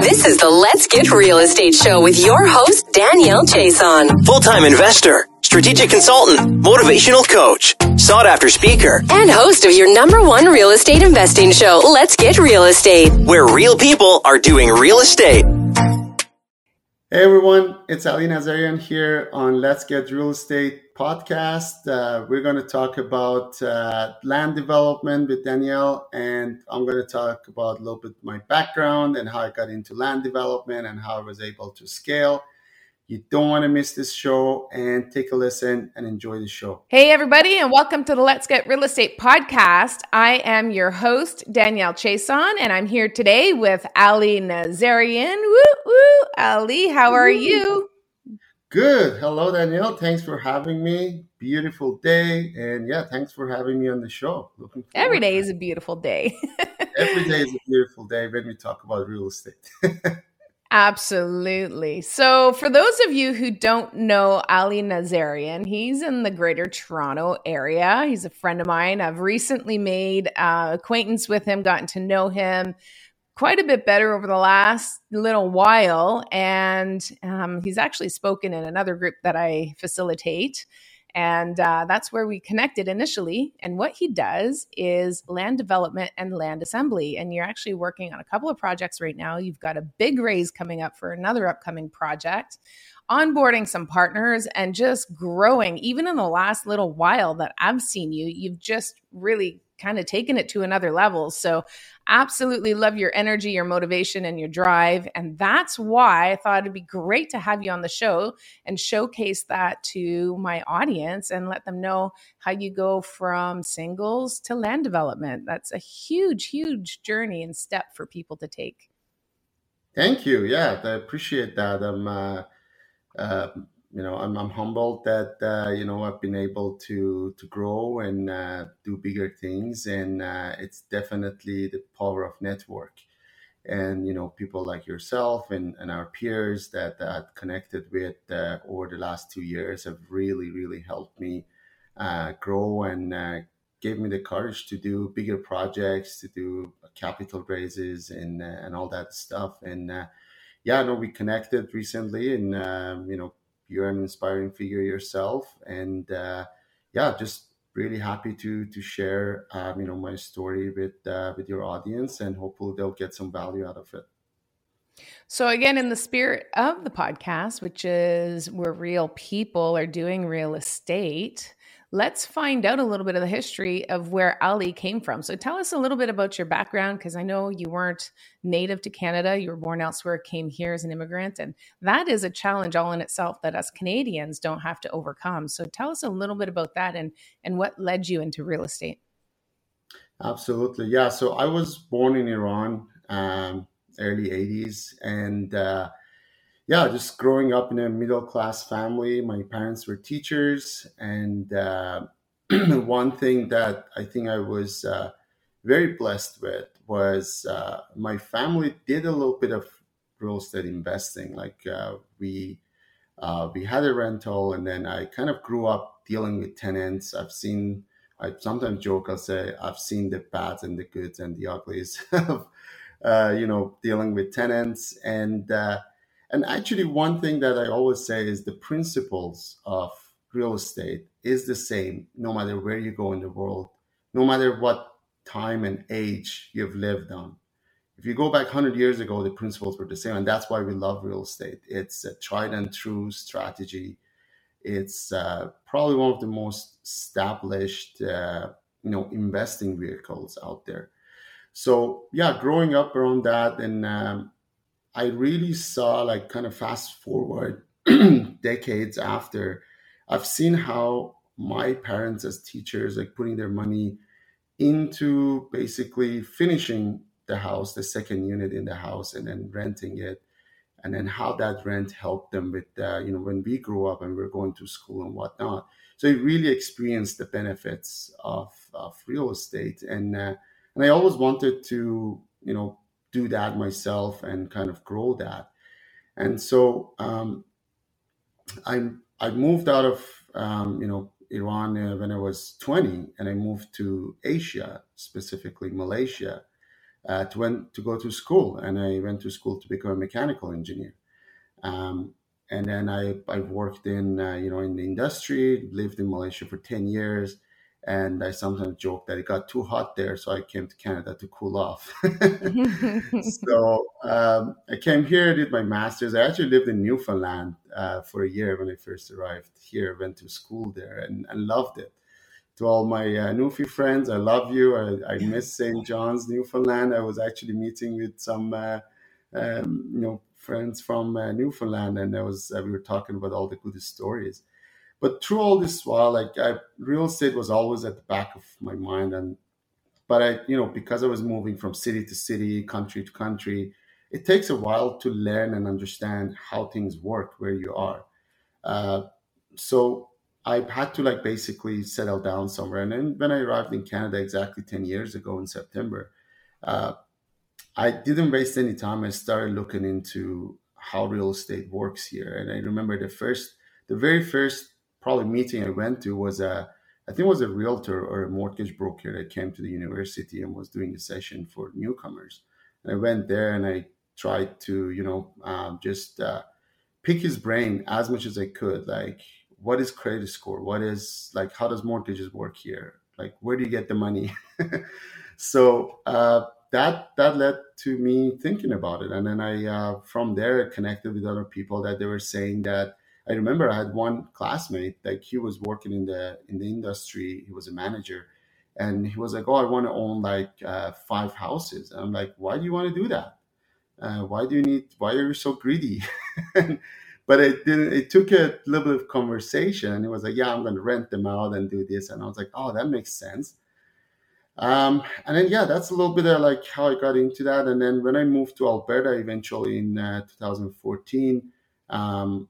This is the Let's Get Real Estate Show with your host, Danielle Chiasson. Full time investor, strategic consultant, motivational coach, sought after speaker, and host of your number one real estate investing show, Let's Get Real Estate, where real people are doing real estate. Hey everyone, it's Ali Nazarian here on Let's Get Real Estate podcast. Uh, we're going to talk about uh, land development with Danielle, and I'm going to talk about a little bit my background and how I got into land development and how I was able to scale. You don't want to miss this show and take a listen and enjoy the show. Hey, everybody, and welcome to the Let's Get Real Estate podcast. I am your host, Danielle Chiasson, and I'm here today with Ali Nazarian. Woo, woo. Ali, how are you? Good. Hello, Danielle. Thanks for having me. Beautiful day. And yeah, thanks for having me on the show. Looking Every day is a beautiful day. Every day is a beautiful day when we talk about real estate. Absolutely. So, for those of you who don't know Ali Nazarian, he's in the greater Toronto area. He's a friend of mine. I've recently made uh, acquaintance with him, gotten to know him quite a bit better over the last little while. And um, he's actually spoken in another group that I facilitate. And uh, that's where we connected initially. And what he does is land development and land assembly. And you're actually working on a couple of projects right now. You've got a big raise coming up for another upcoming project, onboarding some partners, and just growing. Even in the last little while that I've seen you, you've just really kind of taken it to another level. So, absolutely love your energy, your motivation, and your drive. And that's why I thought it'd be great to have you on the show and showcase that to my audience and let them know how you go from singles to land development. That's a huge, huge journey and step for people to take. Thank you. Yeah, I appreciate that. I'm, uh, uh, you know, I'm, I'm humbled that uh, you know I've been able to to grow and uh, do bigger things, and uh, it's definitely the power of network. And you know, people like yourself and, and our peers that that connected with uh, over the last two years have really, really helped me uh, grow and uh, gave me the courage to do bigger projects, to do capital raises, and and all that stuff. And yeah, no, we connected recently, and um, you know you're an inspiring figure yourself, and uh, yeah, just really happy to to share um, you know my story with uh, with your audience, and hopefully they'll get some value out of it. So, again, in the spirit of the podcast, which is where real people are doing real estate, let's find out a little bit of the history of where Ali came from. So tell us a little bit about your background because I know you weren't native to Canada. You were born elsewhere, came here as an immigrant. And that is a challenge all in itself that us Canadians don't have to overcome. So tell us a little bit about that and, and what led you into real estate. Absolutely. Yeah. So I was born in Iran, um, early 80s. And uh, yeah, just growing up in a middle class family, my parents were teachers. And uh, one thing that I think I was uh, very blessed with was uh, my family did a little bit of real estate investing. Like uh, we, uh, we had a rental, and then I kind of grew up dealing with tenants. I've seen, I sometimes joke, I'll say, I've seen the bad and the good and the uglies of, uh, you know, dealing with tenants. And, and actually, one thing that I always say is the principles of real estate is the same no matter where you go in the world, no matter what time and age you've lived on. If you go back 100 years ago, the principles were the same. And that's why we love real estate. It's a tried and true strategy. It's uh, probably one of the most established, uh, you know, investing vehicles out there. So yeah, growing up around that and um, I really saw like kind of fast forward decades after, I've seen how my parents as teachers like putting their money into basically finishing the house, the second unit in the house, and then renting it, and then how that rent helped them with uh, you know when we grew up and we are going to school and whatnot. So I really experienced the benefits of of real estate, and uh, and I always wanted to you know do that myself and kind of grow that. And so um, I I moved out of um, you know Iran uh, when I was 20, and I moved to Asia, specifically Malaysia, uh, to went to go to school, and I went to school to become a mechanical engineer. Um, and then I I worked in uh, you know in the industry, lived in Malaysia for ten years, and I sometimes joke that it got too hot there, so I came to Canada to cool off. so um, I came here, did my master's. I actually lived in Newfoundland uh, for a year when I first arrived here. Went to school there and, and loved it. To all my uh, Newfie friends, I love you. I, I miss St. John's, Newfoundland. I was actually meeting with some, uh, um, you know, friends from uh, Newfoundland, and I was uh, we were talking about all the good stories but through all this while, like I, real estate was always at the back of my mind, and but I, you know, because I was moving from city to city, country to country, it takes a while to learn and understand how things work where you are. Uh, so I had to like basically settle down somewhere. And then when I arrived in Canada exactly 10 years ago in September, uh, I didn't waste any time. I started looking into how real estate works here. And I remember the first, the very first probably meeting I went to was a, I think it was a realtor or a mortgage broker that came to the university and was doing a session for newcomers. And I went there and I tried to, you know, um, just uh, pick his brain as much as I could. Like, what is credit score? What is like, how does mortgages work here? Like, where do you get the money? so uh, that that led to me thinking about it, and then I uh, from there connected with other people that they were saying that I remember I had one classmate like he was working in the in the industry. He was a manager, and he was like, "Oh, I want to own like uh, five houses." And I'm like, "Why do you want to do that? Uh, why do you need? Why are you so greedy?" but it didn't. It took a little bit of conversation. It was like, "Yeah, I'm going to rent them out and do this," and I was like, "Oh, that makes sense." Um, and then yeah, that's a little bit of like how I got into that. And then when I moved to Alberta, eventually in uh, 2014. Um,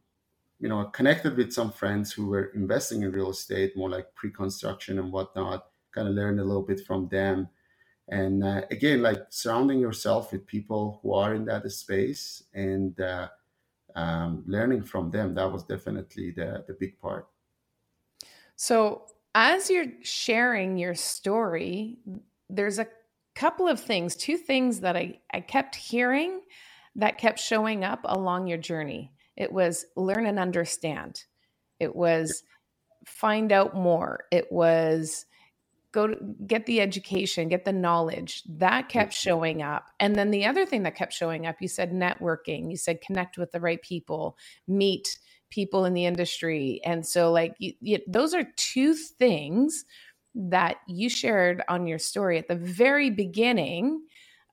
you know, connected with some friends who were investing in real estate, more like pre-construction and whatnot. Kind of learned a little bit from them, and uh, again, like surrounding yourself with people who are in that space and uh, um, learning from them. That was definitely the the big part. So, as you're sharing your story, there's a couple of things, two things that I, I kept hearing that kept showing up along your journey. It was learn and understand. It was find out more. It was go to get the education, get the knowledge. That kept showing up. And then the other thing that kept showing up, you said networking, you said connect with the right people, meet people in the industry. And so, like, you, you, those are two things that you shared on your story at the very beginning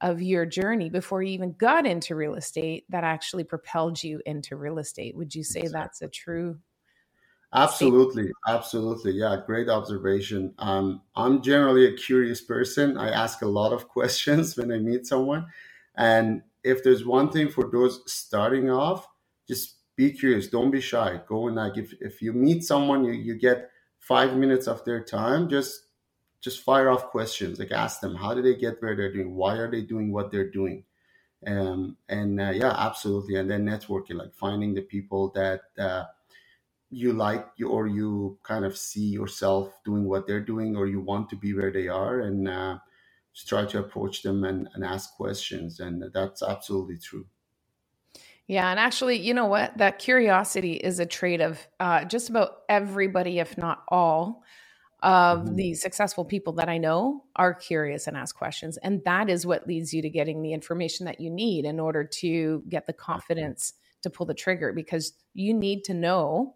of your journey before you even got into real estate that actually propelled you into real estate. Would you say exactly. that's a true? Absolutely, statement? absolutely. Yeah, great observation. Um, I'm generally a curious person. I ask a lot of questions when I meet someone, and if there's one thing for those starting off, just be curious. Don't be shy. Go and like if if you meet someone, you you get five minutes of their time. Just just fire off questions. Like ask them how did they get where they're doing? Why are they doing what they're doing? Um, and uh, yeah absolutely. And then networking like finding the people that uh, you like or you kind of see yourself doing what they're doing or you want to be where they are and uh, just try to approach them and, and ask questions. And that's absolutely true. Yeah, and actually, you know what? That curiosity is a trait of uh, just about everybody, if not all of mm-hmm. the successful people that I know are curious and ask questions. And that is what leads you to getting the information that you need in order to get the confidence to pull the trigger because you need to know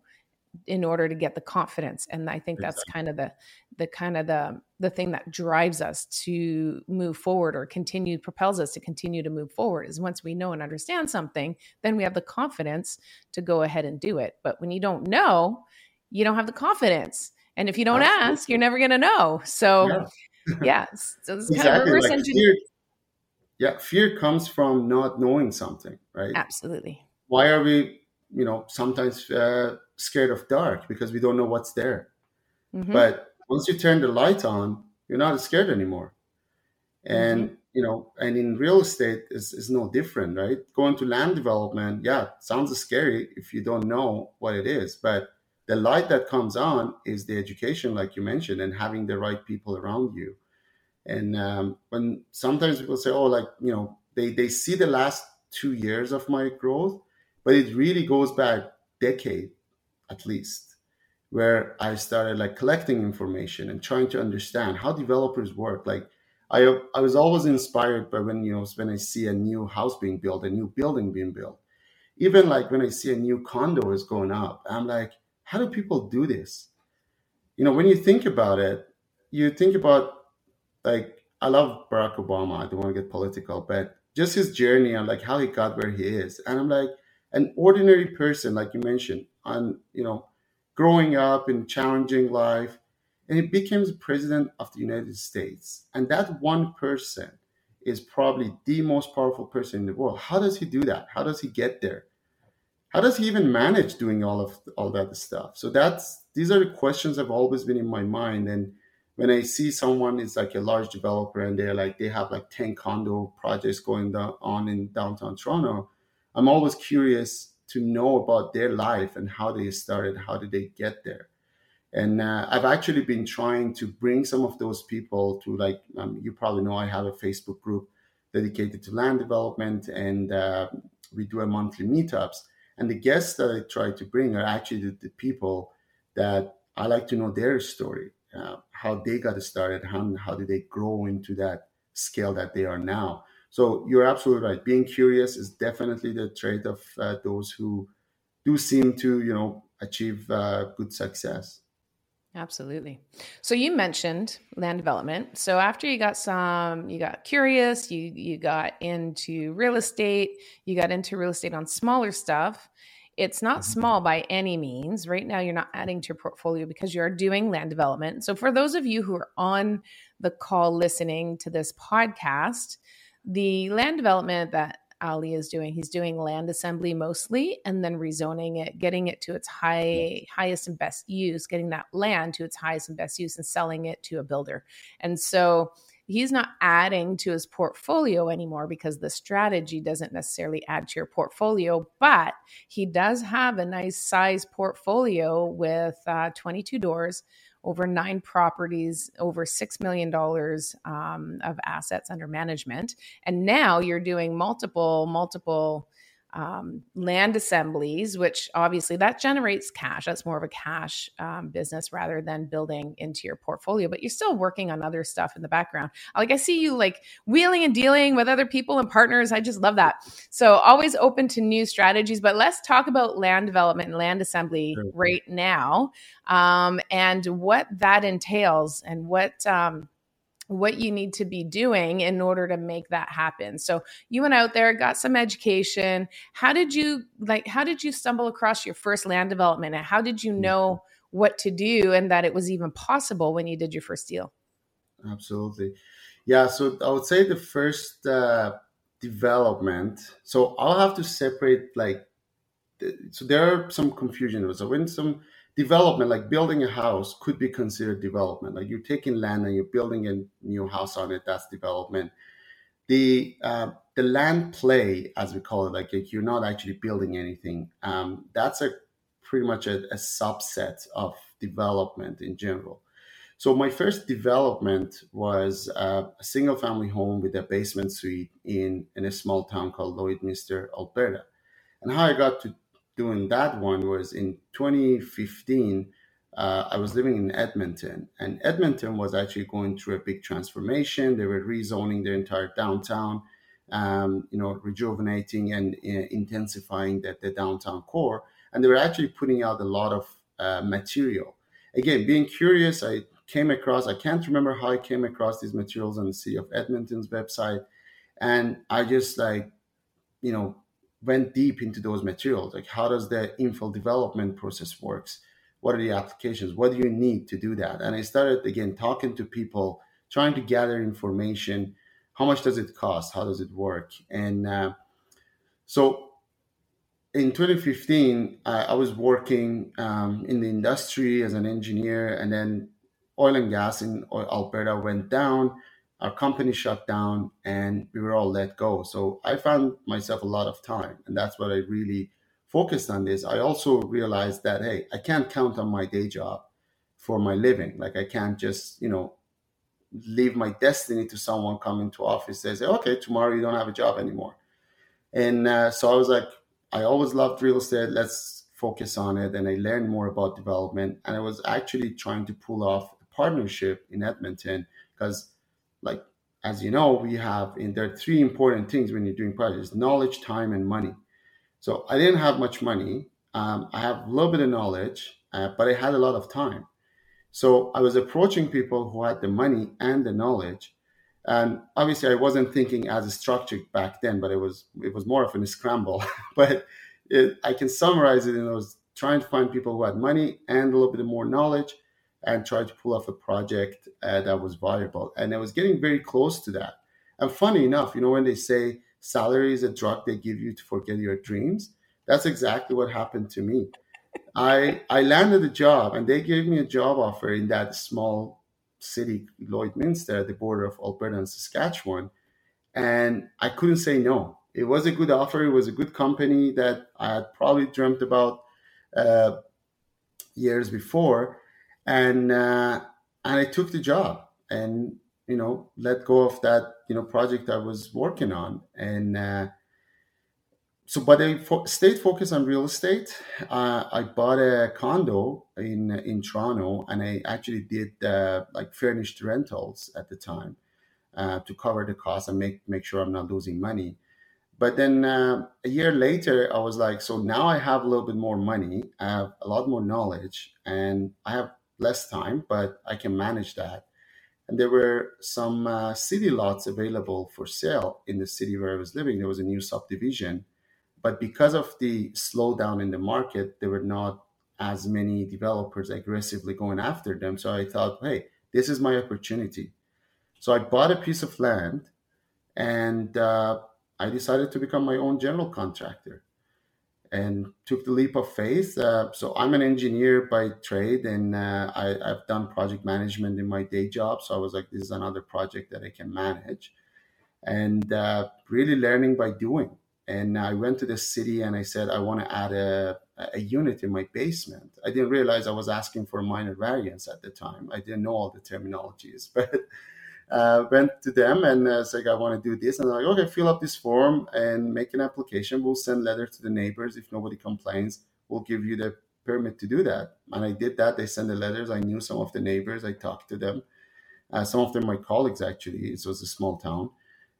in order to get the confidence. And i think that's kind of the the kind of the the thing that drives us to move forward or continue propels us to continue to move forward is once we know and understand something then we have the confidence to go ahead and do it. But when you don't know you don't have the confidence and if you don't Absolutely. ask, you're never going to know. So, yeah, yeah so it's exactly. kind of reverse like engineering. Fear, yeah, fear comes from not knowing something, right? Absolutely. Why are we, you know, sometimes uh, scared of dark because we don't know what's there? Mm-hmm. But once you turn the light on, you're not scared anymore. And mm-hmm. you know, and in real estate is is no different, right? Going to land development, yeah, sounds scary if you don't know what it is, but the light that comes on is the education like you mentioned and having the right people around you And um, when sometimes people say, "Oh, like you know," they they see the last two years of my growth, but it really goes back decade at least, where I started like collecting information and trying to understand how developers work. Like I I was always inspired by when you know when I see a new house being built, a new building being built. Even like when I see a new condo is going up, I'm like, how do people do this? You know, when you think about it, you think about like I love Barack Obama. I don't want to get political, but just his journey and like how he got where he is. And I'm like an ordinary person, like you mentioned, on you know, growing up in challenging life, and he became the president of the United States. And that one person is probably the most powerful person in the world. How does he do that? How does he get there? How does he even manage doing all of all that stuff? So that's these are the questions have always been in my mind. And when I see someone is like a large developer and they're like they have like 10 condo projects going on in downtown Toronto, I'm always curious to know about their life and how they started, how did they get there. And uh, I've actually been trying to bring some of those people to like um, you probably know I have a Facebook group dedicated to land development and uh, we do a monthly meetups. And the guests that I try to bring are actually the, the people that I like to know their story uh, how they got started, how, how did they grow into that scale that they are now. So you're absolutely right. Being curious is definitely the trait of uh, those who do seem to, you know, achieve uh, good success. Absolutely. So you mentioned land development. So after you got some, you got curious, you you got into real estate, you got into real estate on smaller stuff. It's not mm-hmm. small by any means. Right now, you're not adding to your portfolio because you're doing land development. So, for those of you who are on the call listening to this podcast, the land development that Ali is doing, he's doing land assembly mostly and then rezoning it, getting it to its high highest and best use, getting that land to its highest and best use and selling it to a builder. And so he's not adding to his portfolio anymore because the strategy doesn't necessarily add to your portfolio, but he does have a nice size portfolio with uh, 22 doors, over nine properties, over $6 million um, of assets under management. And now you're doing multiple, multiple um, land assemblies, which obviously that generates cash. That's more of a cash um, business rather than building into your portfolio. But you're still working on other stuff in the background. Like I see you like wheeling and dealing with other people and partners. I just love that. So always open to new strategies. But let's talk about land development and land assembly sure. right now, um, and what that entails and what um, what you need to be doing in order to make that happen. So you went out there, got some education. How did you like how did you stumble across your first land development and how did you mm. know what to do and that it was even possible when you did your first deal? Absolutely. Yeah, so I would say the first uh, development. So I'll have to separate like so there are some confusion. So when some development, like building a house, could be considered development. Like you're taking land and you're building a new house on it. That's development. The uh, the land play, as we call it, like you're not actually building anything. Um, that's a pretty much a, a subset of development in general. So my first development was uh, a single family home with a basement suite in in a small town called Lloydminster, Alberta. And how I got to doing that one was in 2015. Uh, I was living in Edmonton, and Edmonton was actually going through a big transformation. They were rezoning their entire downtown, um, you know, rejuvenating and uh, intensifying the, the, downtown core. And they were actually putting out a lot of uh, material. Again, being curious, I came across, I can't remember how I came across these materials on the City of Edmonton's website. And I just like, you know, went deep into those materials. Like how does the infill development process works? What are the applications? What do you need to do that? And i started again talking to people trying to gather information. How much does it cost? How does it work? And uh, so in 2015 I, I was working um, in the industry as an engineer and then oil and gas in alberta went down our company shut down and we were all let go. So I found myself a lot of time, and that's what I really focused on. This I also realized that hey, I can't count on my day job for my living. Like I can't just you know leave my destiny to someone coming to office. They say, okay, tomorrow you don't have a job anymore. And uh, so I was like, I always loved real estate. Let's focus on it. And I learned more about development. And I was actually trying to pull off a partnership in Edmonton because, like, as you know, we have in there are three important things when you're doing projects: knowledge, time, and money. So I didn't have much money. Um, I have a little bit of knowledge, uh, but I had a lot of time. So I was approaching people who had the money and the knowledge. And obviously, I wasn't thinking as a structure back then, but it was it was more of a scramble. but it, I can summarize it, and I was trying to find people who had money and a little bit more knowledge, and try to pull off a project uh, that was viable. And I was getting very close to that. And funny enough, you know, when they say salary is a drug they give you to forget your dreams, that's exactly what happened to me. I I landed a job and they gave me a job offer in that small city, Lloydminster, at the border of Alberta and Saskatchewan. And I couldn't say no. It was a good offer. It was a good company that I had probably dreamt about uh, years before. And uh, and I took the job and you know let go of that you know project I was working on. And uh, so but I fo- stayed focused on real estate. Uh, I bought a condo in in Toronto, and I actually did uh, like furnished rentals at the time uh, to cover the cost and make make sure I'm not losing money. But then uh, a year later, I was like, so now I have a little bit more money, I have a lot more knowledge, and I have less time, but I can manage that. And there were some uh, city lots available for sale in the city where I was living. There was a new subdivision but because of the slowdown in the market, there were not as many developers aggressively going after them. So I thought, hey, this is my opportunity. So I bought a piece of land and uh, I decided to become my own general contractor and took the leap of faith. Uh, so I'm an engineer by trade and uh, I, have done project management in my day job. So I was like, this is another project that I can manage and uh, really learning by doing and I went to the city and I said I want to add a, a unit in my basement. I didn't realize I was asking for minor variance at the time. I didn't know all the terminologies, but uh, went to them and uh, said I want to do this, and they're like, okay, fill up this form and make an application. We'll send letter to the neighbors if nobody complains. We'll give you the permit to do that. And I did that. They sent the letters. I knew some of the neighbors. I talked to them. Uh, some of them my colleagues actually. It was a small town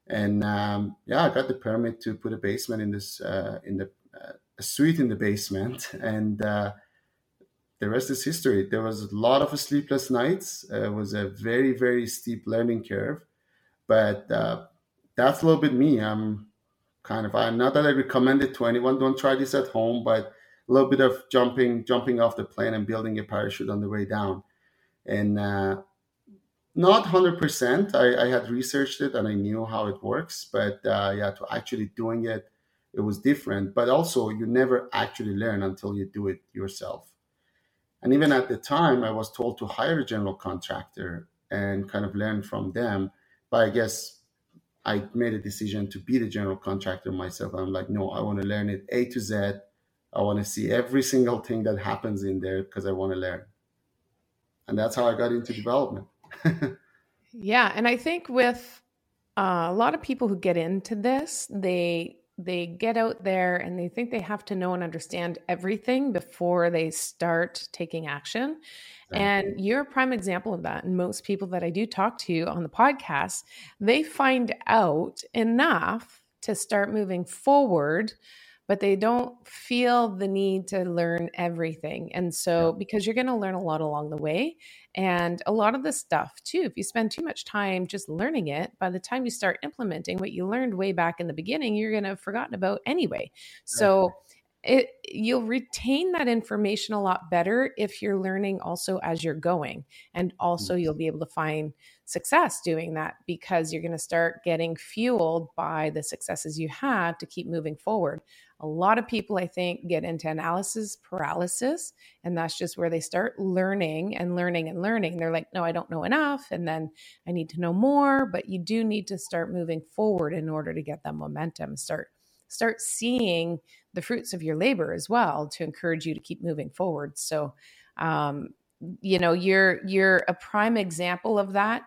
and um, yeah, I got the permit to put a basement in this uh, in the uh, a suite in the basement, and uh, the rest is history. There was a lot of sleepless nights. it was a very very steep learning curve, but uh, that's a little bit me. I'm kind of I'm not that I recommend it to anyone. Don't try this at home, but a little bit of jumping jumping off the plane and building a parachute on the way down, and uh, not 100% I, I, had researched it and i knew how it works but uh, yeah to actually doing it it was different but also you never actually learn until you do it yourself and even at the time i was told to hire a general contractor and kind of learn from them. But i guess i made a decision to be the general contractor myself. I'm like no i want to learn it a to z. I want to see every single thing that happens in there because i want to learn. And that's how i got into development. Yeah, and I think with uh, a lot of people who get into this, they they get out there and they think they have to know and understand everything before they start taking action. And you're a prime example of that. And most people that I do talk to on the podcast, they find out enough to start moving forward but they don't feel the need to learn everything. And so, because you're going to learn a lot along the way, and a lot of the stuff too, if you spend too much time just learning it, by the time you start implementing what you learned way back in the beginning, you're going to have forgotten about anyway. So, it you'll retain that information a lot better if you're learning also as you're going and also mm-hmm. you'll be able to find success doing that because you're going to start getting fueled by the successes you have to keep moving forward a lot of people, I think, get into analysis paralysis, and that's just where they start learning and learning and learning. They're like, no, I don't know enough. And then I need to know more. But you do need to start moving forward in order to get that momentum. Start start seeing the fruits of your labor as well to encourage you to keep moving forward. So um, you know, you're you're a prime example of that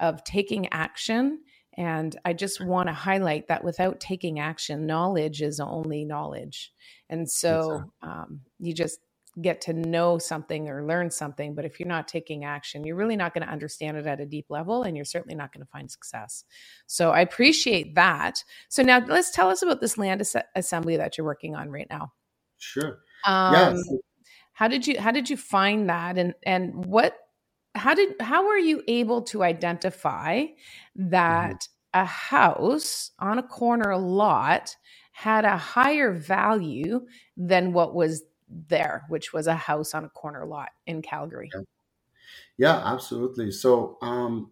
of taking action. And I just want to highlight that without taking action, knowledge is only knowledge. And so um, you just get to know something or learn something. But if you're not taking action, you're really not going to understand it at a deep level and you're certainly not going to find success. So I appreciate that. So now let's tell us about this land as- assembly that you're working on right now. Sure. Um, yes. How did you how did you find that and and what how did how were you able to identify that mm-hmm. a house on a corner lot had a higher value than what was there, which was a house on a corner lot in Calgary. Yeah, yeah absolutely. So um,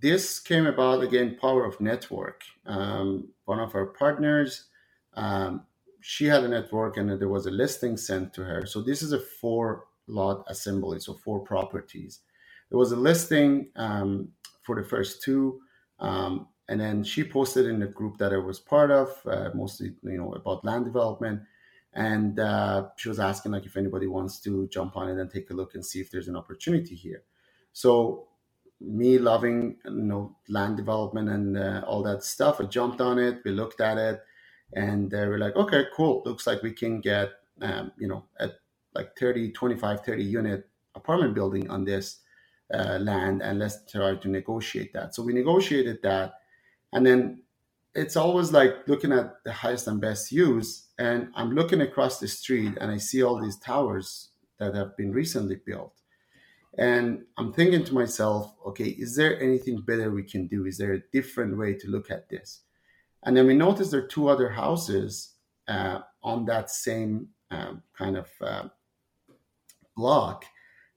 this came about again, power of network. Um, one of our partners, um, she had a network, and there was a listing sent to her. So this is a four lot assembly, so four properties. There was a listing um, for the first two. Um, and then she posted in the group that I was part of, uh, mostly you know about land development. And uh, she was asking like if anybody wants to jump on it and take a look and see if there's an opportunity here. So me loving you know land development and uh, all that stuff i jumped on it we looked at it and uh, we're like okay cool. Looks like we can get um, you know at like 30 25 30 unit apartment building on this uh, land and let's try to negotiate that. So we negotiated that and then it's always like looking at the highest and best use and i'm looking across the street and i see all these towers that have been recently built. And i'm thinking to myself okay is there anything better we can do? Is there a different way to look at this? And then we noticed there are two other houses uh, on that same uh, kind of uh, block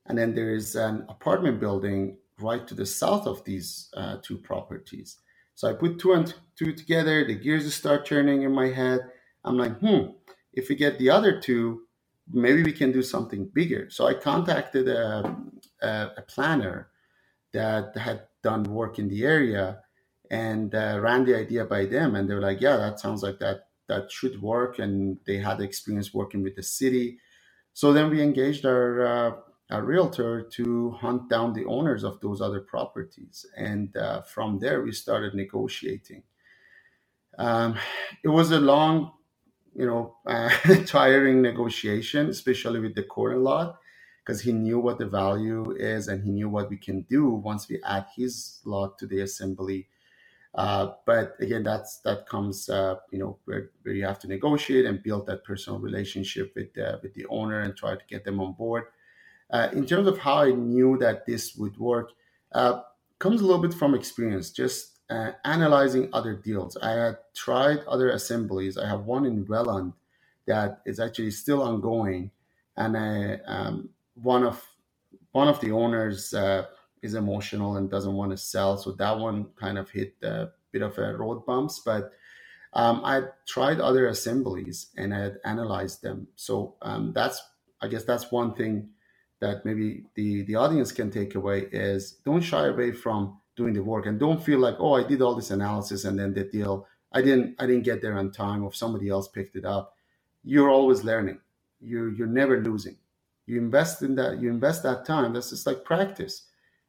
and then there is an apartment building right to the south of these uh, two properties so I put two and two together. The gears start turning in my head. I'm like, hmm, if we get the other two, maybe we can do something bigger. So I contacted a, a, a planner that had done work in the area and uh, ran the idea by them. And they were like, yeah, that sounds like that that should work. And they had experience working with the city. So then we engaged our uh, a realtor to hunt down the owners of those other properties. And uh, from there, we started negotiating. Um, it was a long, you know, uh, tiring negotiation, especially with the corner lot, because he knew what the value is and he knew what we can do once we add his lot to the assembly. Uh, but again, that's that comes, uh, you know, where, where you have to negotiate and build that personal relationship with the, with the owner and try to get them on board. Uh, in terms of how I knew that this would work, uh, comes a little bit from experience, just uh, analyzing other deals. I had tried other assemblies. I have one in Welland that is actually still ongoing, and I, um, one of one of the owners uh, is emotional and doesn't want to sell, so that one kind of hit a bit of a road bumps. But um, I tried other assemblies and I had analyzed them. So um, that's I guess that's one thing that maybe the the audience can take away is don't shy away from doing the work and don't feel like oh i did all this analysis and then the deal. I didn't i didn't get there on time or somebody else picked it up. You're always learning. You you're never losing. You invest in that you invest that time. That's just like practice.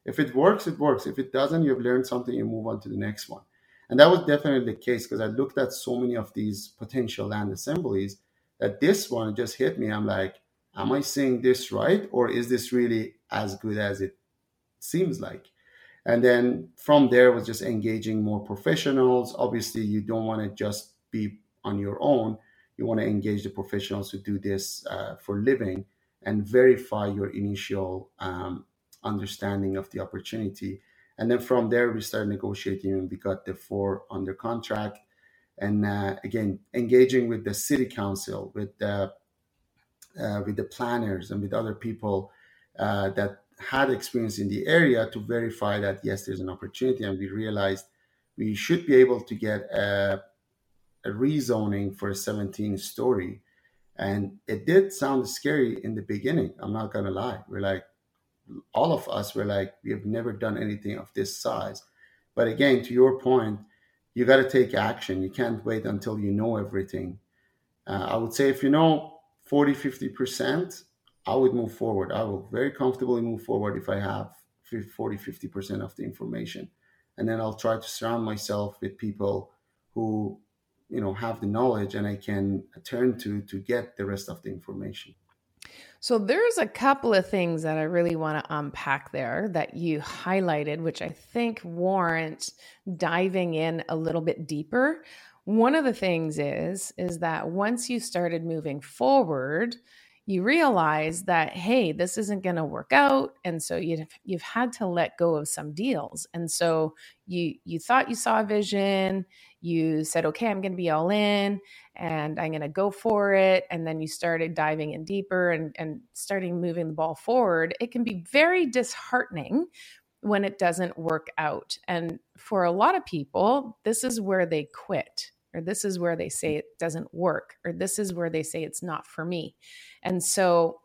If it works it works. If it doesn't you've learned something you move on to the next one. And that was definitely the case because i looked at so many of these potential land assemblies that this one just hit me. I'm like am I saying this right? Or is this really as good as it seems like? And then from there was just engaging more professionals. Obviously, you don't want to just be on your own. You want to engage the professionals who do this uh, for living and verify your initial um, understanding of the opportunity. And then from there, we started negotiating and we got the four under contract. And uh, again, engaging with the city council, with the uh, with the planners and with other people uh, that had experience in the area to verify that yes, there's an opportunity, and we realized we should be able to get a, a rezoning for a 17 story. And it did sound scary in the beginning. I'm not gonna lie. We're like, all of us were like, we have never done anything of this size. But again, to your point, you got to take action. You can't wait until you know everything. Uh, I would say if you know 40, 50%, I would move forward. I will very comfortably move forward if I have 40, 50% of the information. and then I'll try to surround myself with people who you know have the knowledge and I can turn to to get the rest of the information. So there's a couple of things that I really want to unpack there that you highlighted, which I think warrant diving in a little bit deeper. One of the things is is that once you started moving forward, you realize that hey this isn't going to work out and so you've you've had to let go of some deals. And so you you thought you saw a vision you said okay i'm going to be all in and i'm going to go for it and then you started diving in deeper and and starting moving the ball forward. It can be very disheartening when it doesn't work out. And for a lot of people this is where they quit or this is where they say it doesn't work or this is where they say it's not for me. And so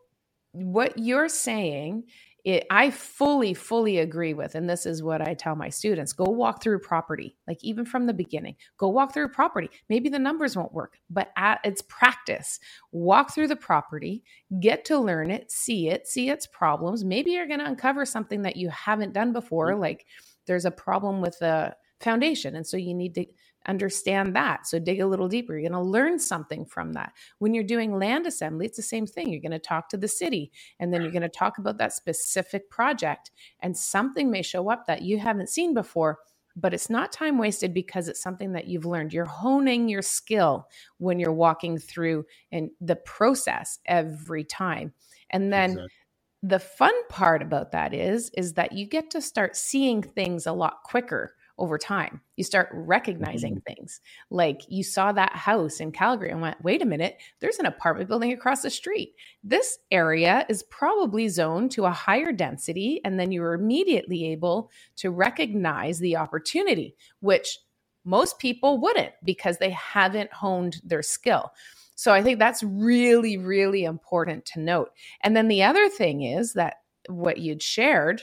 what you're saying it, I fully, fully agree with, and this is what I tell my students go walk through property, like even from the beginning, go walk through property. Maybe the numbers won't work, but at its practice, walk through the property, get to learn it, see it, see its problems. Maybe you're going to uncover something that you haven't done before, mm-hmm. like there's a problem with the foundation. And so you need to understand that. So dig a little deeper. You're going to learn something from that. When you're doing land assembly, it's the same thing. You're going to talk to the city and then you're going to talk about that specific project and something may show up that you haven't seen before. But it's not time wasted because it's something that you've learned. You're honing your skill when you're walking through and the process every time. And then exactly the fun part about that is is that you get to start seeing things a lot quicker over time. You start recognizing mm-hmm. things. Like you saw that house in Calgary and went, wait a minute, there's an apartment building across the street. This area is probably zoned to a higher density. And then you're immediately able to recognize the opportunity, which most people wouldn't because they haven't honed their skill. So I think that's really, really important to note. And then the other thing is that what you'd shared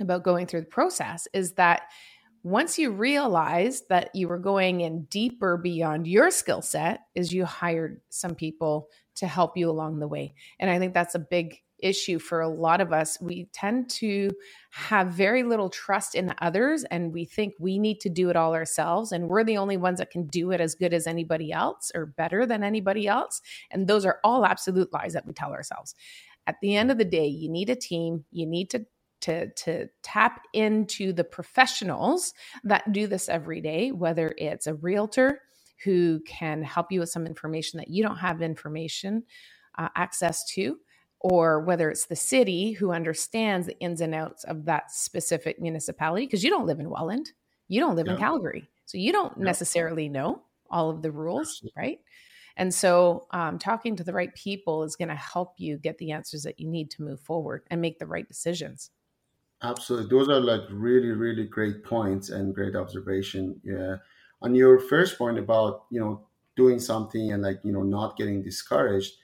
about going through the process is that once you realized that you were going in deeper beyond your skill set is you hired some people to help you along the way. And i think that's a big issue for a lot of us. We tend to have very little trust in others and we think we need to do it all ourselves and we're the only ones that can do it as good as anybody else or better than anybody else. And those are all absolute lies that we tell ourselves. At the end of the day you need a team. You need to to to tap into the professionals that do this every day whether it's a realtor who can help you with some information that you don't have information uh, access to or whether it's the city who understands the ins and outs of that specific municipality because you don't live in welland you don't live yeah. in calgary so you don't yeah. necessarily know all of the rules Absolutely. right and so, um, talking to the right people is going to help you get the answers that you need to move forward and make the right decisions. Absolutely. Those are like really, really great points and great observation. Yeah. On your first point about, you know, doing something and like, you know, not getting discouraged,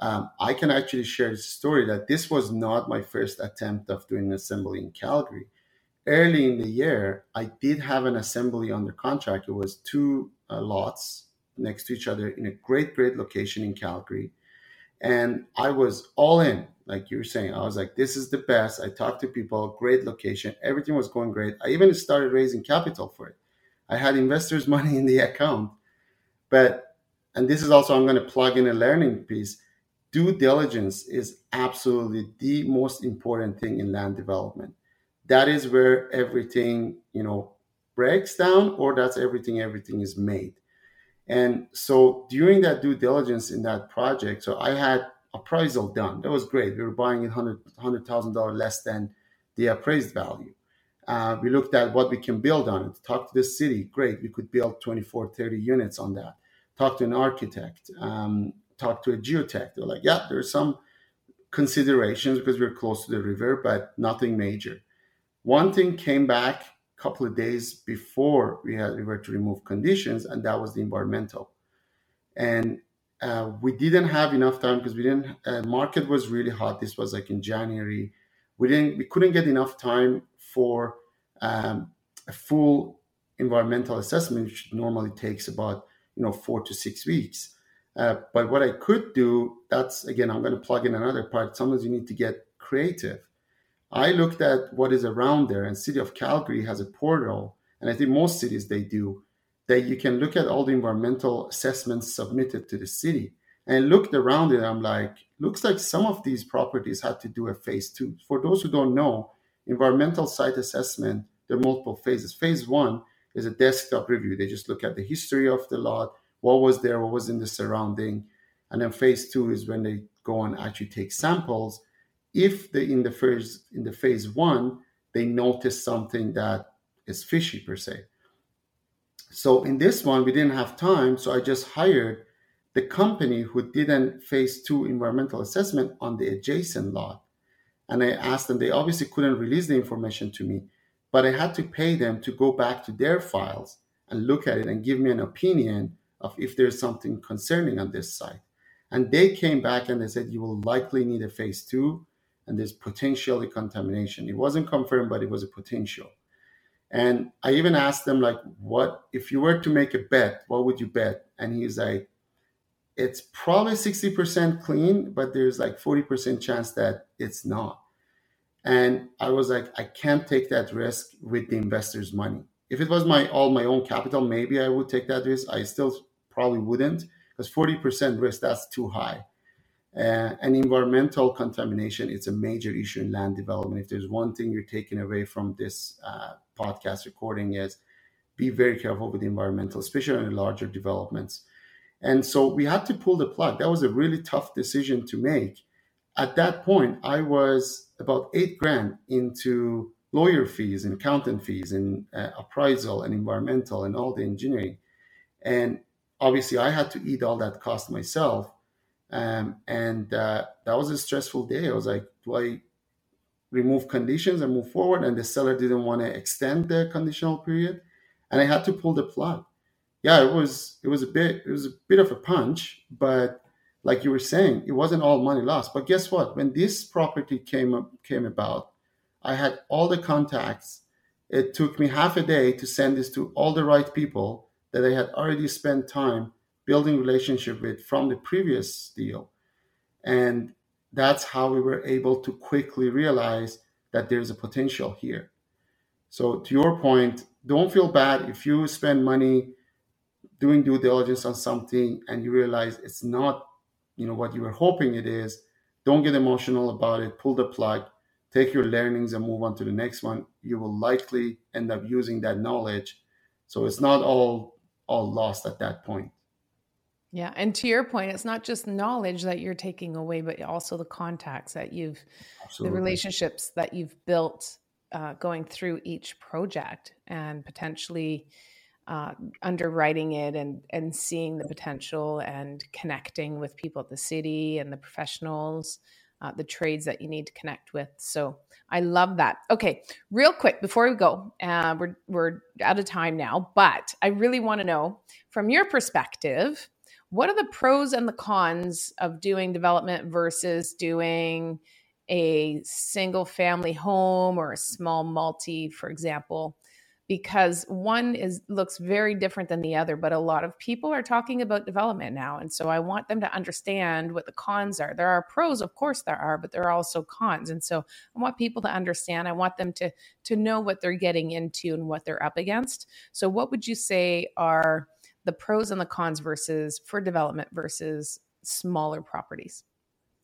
um, I can actually share the story that this was not my first attempt of doing an assembly in Calgary. Early in the year, I did have an assembly under contract. It was two uh, lots next to each other in a great, great location in Calgary. And I was all in like you were saying, I was like, this is the best. I talked to people, great location, everything was going great. I even started raising capital for it. I had investors' money in the account. But, and this is also, I'm going to plug in a learning piece. Due diligence is absolutely the most important thing in land development. That is where everything, you know, breaks down, or that's everything, everything is made. And so during that due diligence in that project, so I had appraisal done. That was great. We were buying it $100,000 $100, less than the appraised value. Uh, we looked at what we can build on it. Talk to the city. Great. We could build 24, 30 units on that. Talk to an architect. Um, talk to a geotech. They're like, yeah, there's some considerations because we're close to the river, but nothing major. One thing came back couple of days before we had we were to remove conditions, and that was the environmental. And uh, we didn't have enough time because we didn't uh, market was really hot. This was like in january. We didn't we couldn't get enough time for um, a full environmental assessment which normally takes about you know four to six weeks. Uh, but what i could do that's again i'm going to plug in another part. Sometimes you need to get creative i looked at what is around there and city of calgary has a portal and I think most cities they do, that you can look at all the environmental assessments submitted to the city and looked around it. I'm like, looks like some of these properties had to do a phase two. For those who don't know, environmental site assessment, there are multiple phases. Phase one is a desktop review. They just look at the history of the lot, what was there, what was in the surrounding. And then phase two is when they go and actually take samples. If they in the first in the phase one, they notice something that is fishy per se. So in this one, we didn't have time, so I just hired the company who did a phase two environmental assessment on the adjacent lot. And I asked them, they obviously couldn't release the information to me, but I had to pay them to go back to their files and look at it and give me an opinion of if there's something concerning on this site. And they came back and they said, you will likely need a phase two and there's potentially contamination. It wasn't confirmed, but it was a potential. And I even asked them, like, what if you were to make a bet, what would you bet? And he's like, it's probably 60% clean, but there's like 40% chance that it's not. And I was like, I can't take that risk with the investor's money. If it was my all my own capital, maybe I would take that risk. I still probably wouldn't because 40% risk, that's too high. Uh, and environmental contamination, it's a major issue in land development. If there's one thing you're taking away from this uh, podcast recording is be very careful with the environmental, especially in larger developments. And so we had to pull the plug. That was a really tough decision to make. At that point, I was about eight grand into lawyer fees and accountant fees and uh, appraisal and environmental and all the engineering. And obviously, I had to eat all that cost myself. Um, and uh, that was a stressful day. I was like, do I remove conditions and move forward? And the seller didn't want to extend the conditional period. And I had to pull the plug yeah, it was it was a bit it was a bit of a punch, but like you were saying, it wasn't all money lost. But guess what? When this property came came about, I had all the contacts. It took me half a day to send this to all the right people that I had already spent time building relationship with from the previous deal. And that's how we were able to quickly realize that there's a potential here. So to your point, don't feel bad if you spend money doing due diligence on something and you realize it's not you know what you were hoping it is. Don't get emotional about it. Pull the plug. Take your learnings and move on to the next one. You will likely end up using that knowledge. So it's not all all lost at that point yeah and to your point it's not just knowledge that you're taking away but also the contacts that you've Absolutely. the relationships that you've built uh, going through each project and potentially uh, underwriting it and and seeing the potential and connecting with people at the city and the professionals, uh, the trades that you need to connect with. So I love that. Okay, real quick before we go, uh, we're we're out of time now, but I really want to know from your perspective, what are the pros and the cons of doing development versus doing a single family home or a small multi, for example? because one is looks very different than the other but a lot of people are talking about development now and so i want them to understand what the cons are. There are pros of course there are but there are also cons and so i want people to understand. I want them to to know what they're getting into and what they're up against. So what would you say are the pros and the cons versus for development versus smaller properties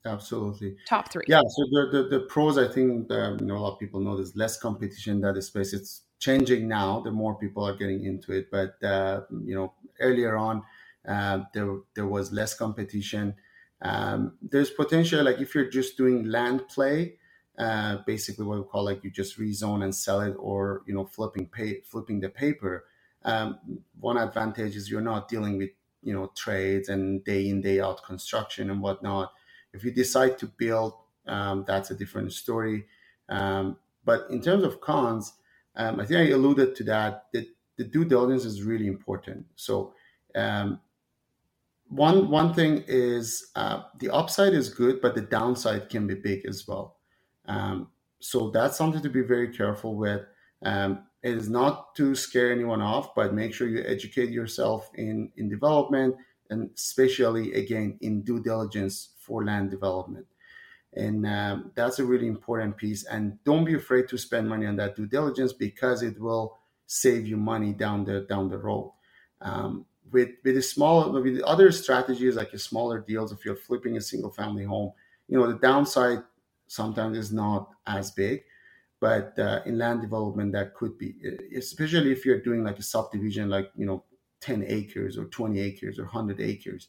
absolutely top three yeah so the the, the pros i think um, you know a lot of people know there's less competition in that space it's changing now. The more people are getting into it, but uh, you know, earlier on, uh, there there was less competition. Um, there's potential, like if you're just doing land play, uh, basically what we call like you just rezone and sell it, or you know, flipping pay, flipping the paper. Um, one advantage is you're not dealing with you know trades and day in day out construction and whatnot. If you decide to build, um, that's a different story. Um, but in terms of cons, um, I think I alluded to that. That the due diligence is really important. So um, one one thing is uh, the upside is good, but the downside can be big as well. Um, so that's something to be very careful with. Um, it is not to scare anyone off, but make sure you educate yourself in in development and especially again in due diligence for land development. And um, that's a really important piece. And don't be afraid to spend money on that due diligence because it will save you money down the down the road. Um, with with the small with the other strategies like a smaller deals, if you're flipping a single family home, you know the downside sometimes is not as big, but uh, in land development that could be, especially if you're doing like a subdivision, like you know 10 acres or 20 acres or 100 acres.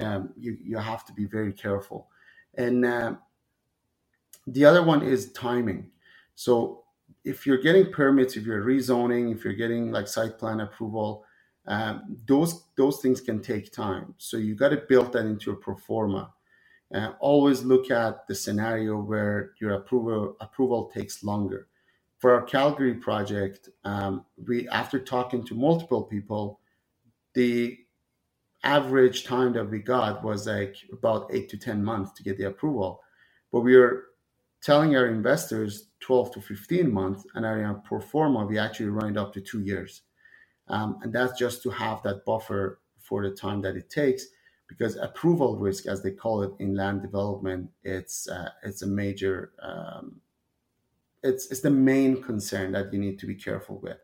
Um, you, you have to be very careful. And uh, the other one is timing. So if you're getting permits, if you're rezoning, if you're getting like site plan approval, um, those those things can take time. So you got to build that into your pro forma. Uh, always look at the scenario where your approval approval takes longer. For our Calgary project, um, we after talking to multiple people, the average time that we got was like about eight to 10 months to get the approval. But we are telling our investors 12 to 15 months, and our pro forma, we actually run it up to two years. Um, and that's just to have that buffer for the time that it takes because approval risk, as they call it in land development, it's uh, it's a major um, it's it's the main concern that you need to be careful with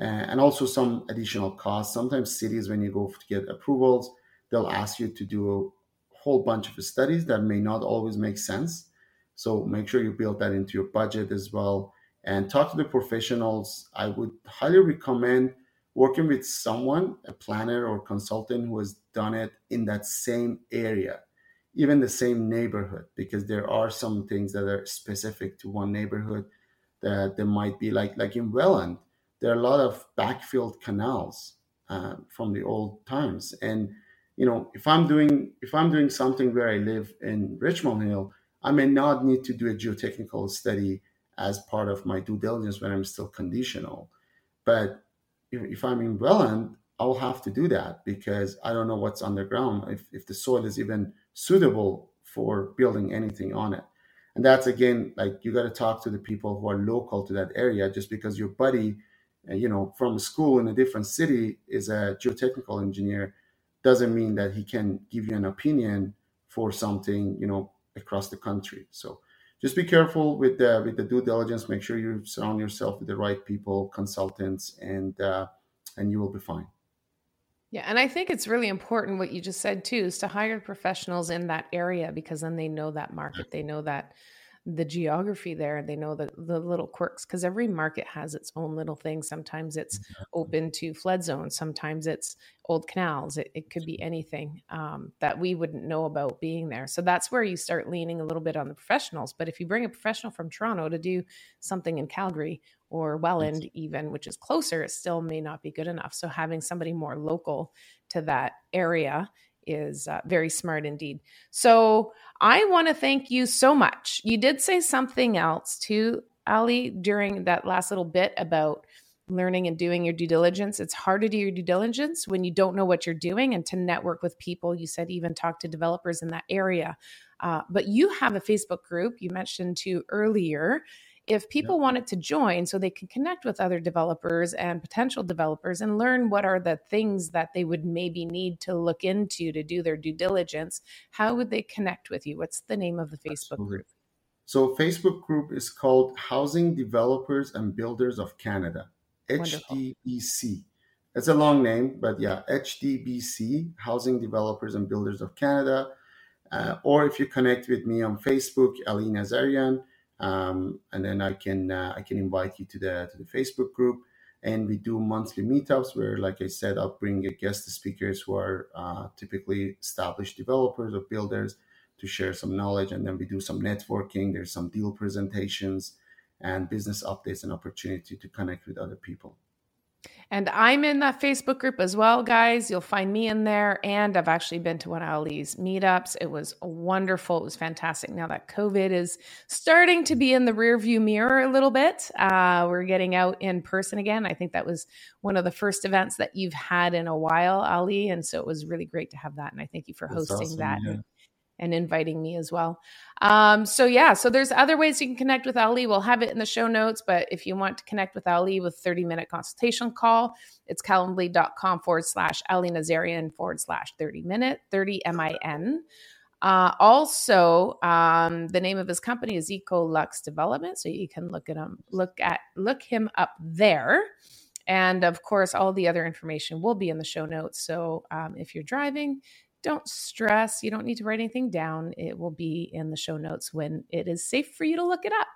uh, and also some additional costs. Sometimes cities, when you go to get approvals, they'll ask you to do a whole bunch of studies that may not always make sense. So make sure you build that into your budget as well and talk to the professionals. I would highly recommend working with someone, a planner or consultant who has done it in that same area, even the same neighborhood, because there are some things that are specific to one neighborhood that there might be like like in Welland there are a lot of backfilled canals uh, from the old times. And you know, if I'm doing if I'm doing something where I live in Richmond Hill, I may not need to do a geotechnical study as part of my due diligence when I'm still conditional. But if, I'm in Welland, I'll have to do that because I don't know what's underground, if, if the soil is even suitable for building anything on it. And that's again, like you got to talk to the people who are local to that area just because your buddy uh, you know, from school in a different city is a geotechnical engineer doesn't mean that he can give you an opinion for something, you know, across the country. So just be careful with the with the due diligence. Make sure you surround yourself with the right people, consultants, and uh, and you will be fine. Yeah, and I think it's really important what you just said too is to hire professionals in that area because then they know that market, they know that the geography there they know the, the little quirks because every market has its own little thing. Sometimes it's open to flood zones sometimes it's old canals it, it could be anything um, that we wouldn't know about being there. So that's where you start leaning a little bit on the professionals. But if you bring a professional from toronto to do something in calgary or welland even which is closer it still may not be good enough. So having somebody more local to that area is uh, very smart indeed. So I want to thank you so much. You did say something else too, Ali, during that last little bit about learning and doing your due diligence. It's hard to do your due diligence when you don't know what you're doing and to network with people. You said even talk to developers in that area. Uh, but you have a Facebook group you mentioned to earlier if people wanted to join so they can connect with other developers and potential developers and learn what are the things that they would maybe need to look into to do their due diligence how would they connect with you? What's the name of the facebook Absolutely. group? So facebook group is called housing developers and builders of canada Wonderful. hdbc it's a long name but yeah hdbc housing developers and builders of canada. Uh, or if you connect with me on facebook ali nazarian um, and then I can uh, I can invite you to the to the Facebook group. And we do monthly meetups where, like I said, I'll bring a guest speakers who are uh, typically established developers or builders to share some knowledge. And then we do some networking. There's some deal presentations and business updates and opportunity to connect with other people. And I'm in that Facebook group as well, guys. You'll find me in there. And I've actually been to one of Ali's meetups. It was wonderful. It was fantastic. Now that COVID is starting to be in the rearview mirror a little bit, uh, we're getting out in person again. I think that was one of the first events that you've had in a while, Ali. And so it was really great to have that. And I thank you for That's hosting awesome, that. Yeah and inviting me as well. Um, so yeah, so there's other ways you can connect with Ali. We'll have it in the show notes, but if you want to connect with Ali with 30 minute consultation call, it's calendly.com forward slash Ali Nazarian forward slash 30 minute, 30 M-I-N. Uh, also, um, the name of his company is Eco Lux Development, so you can look at him, look at, look him up there. And of course, all the other information will be in the show notes. So um, if you're driving, don't stress. You don't need to write anything down. It will be in the show notes when it is safe for you to look it up.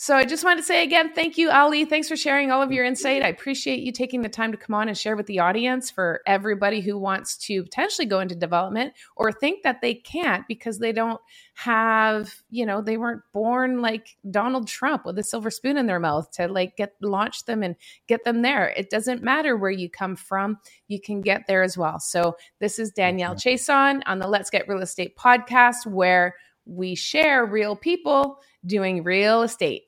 So I just wanted to say again, thank you, Ali. Thanks for sharing all of your insight. I appreciate you taking the time to come on and share with the audience for everybody who wants to potentially go into development or think that they can't because they don't have, you know, they weren't born like Donald Trump with a silver spoon in their mouth to like get launch them and get them there. It doesn't matter where you come from, you can get there as well. So this is Danielle Chiasson on the Let's Get Real Estate podcast where we share real people doing real estate.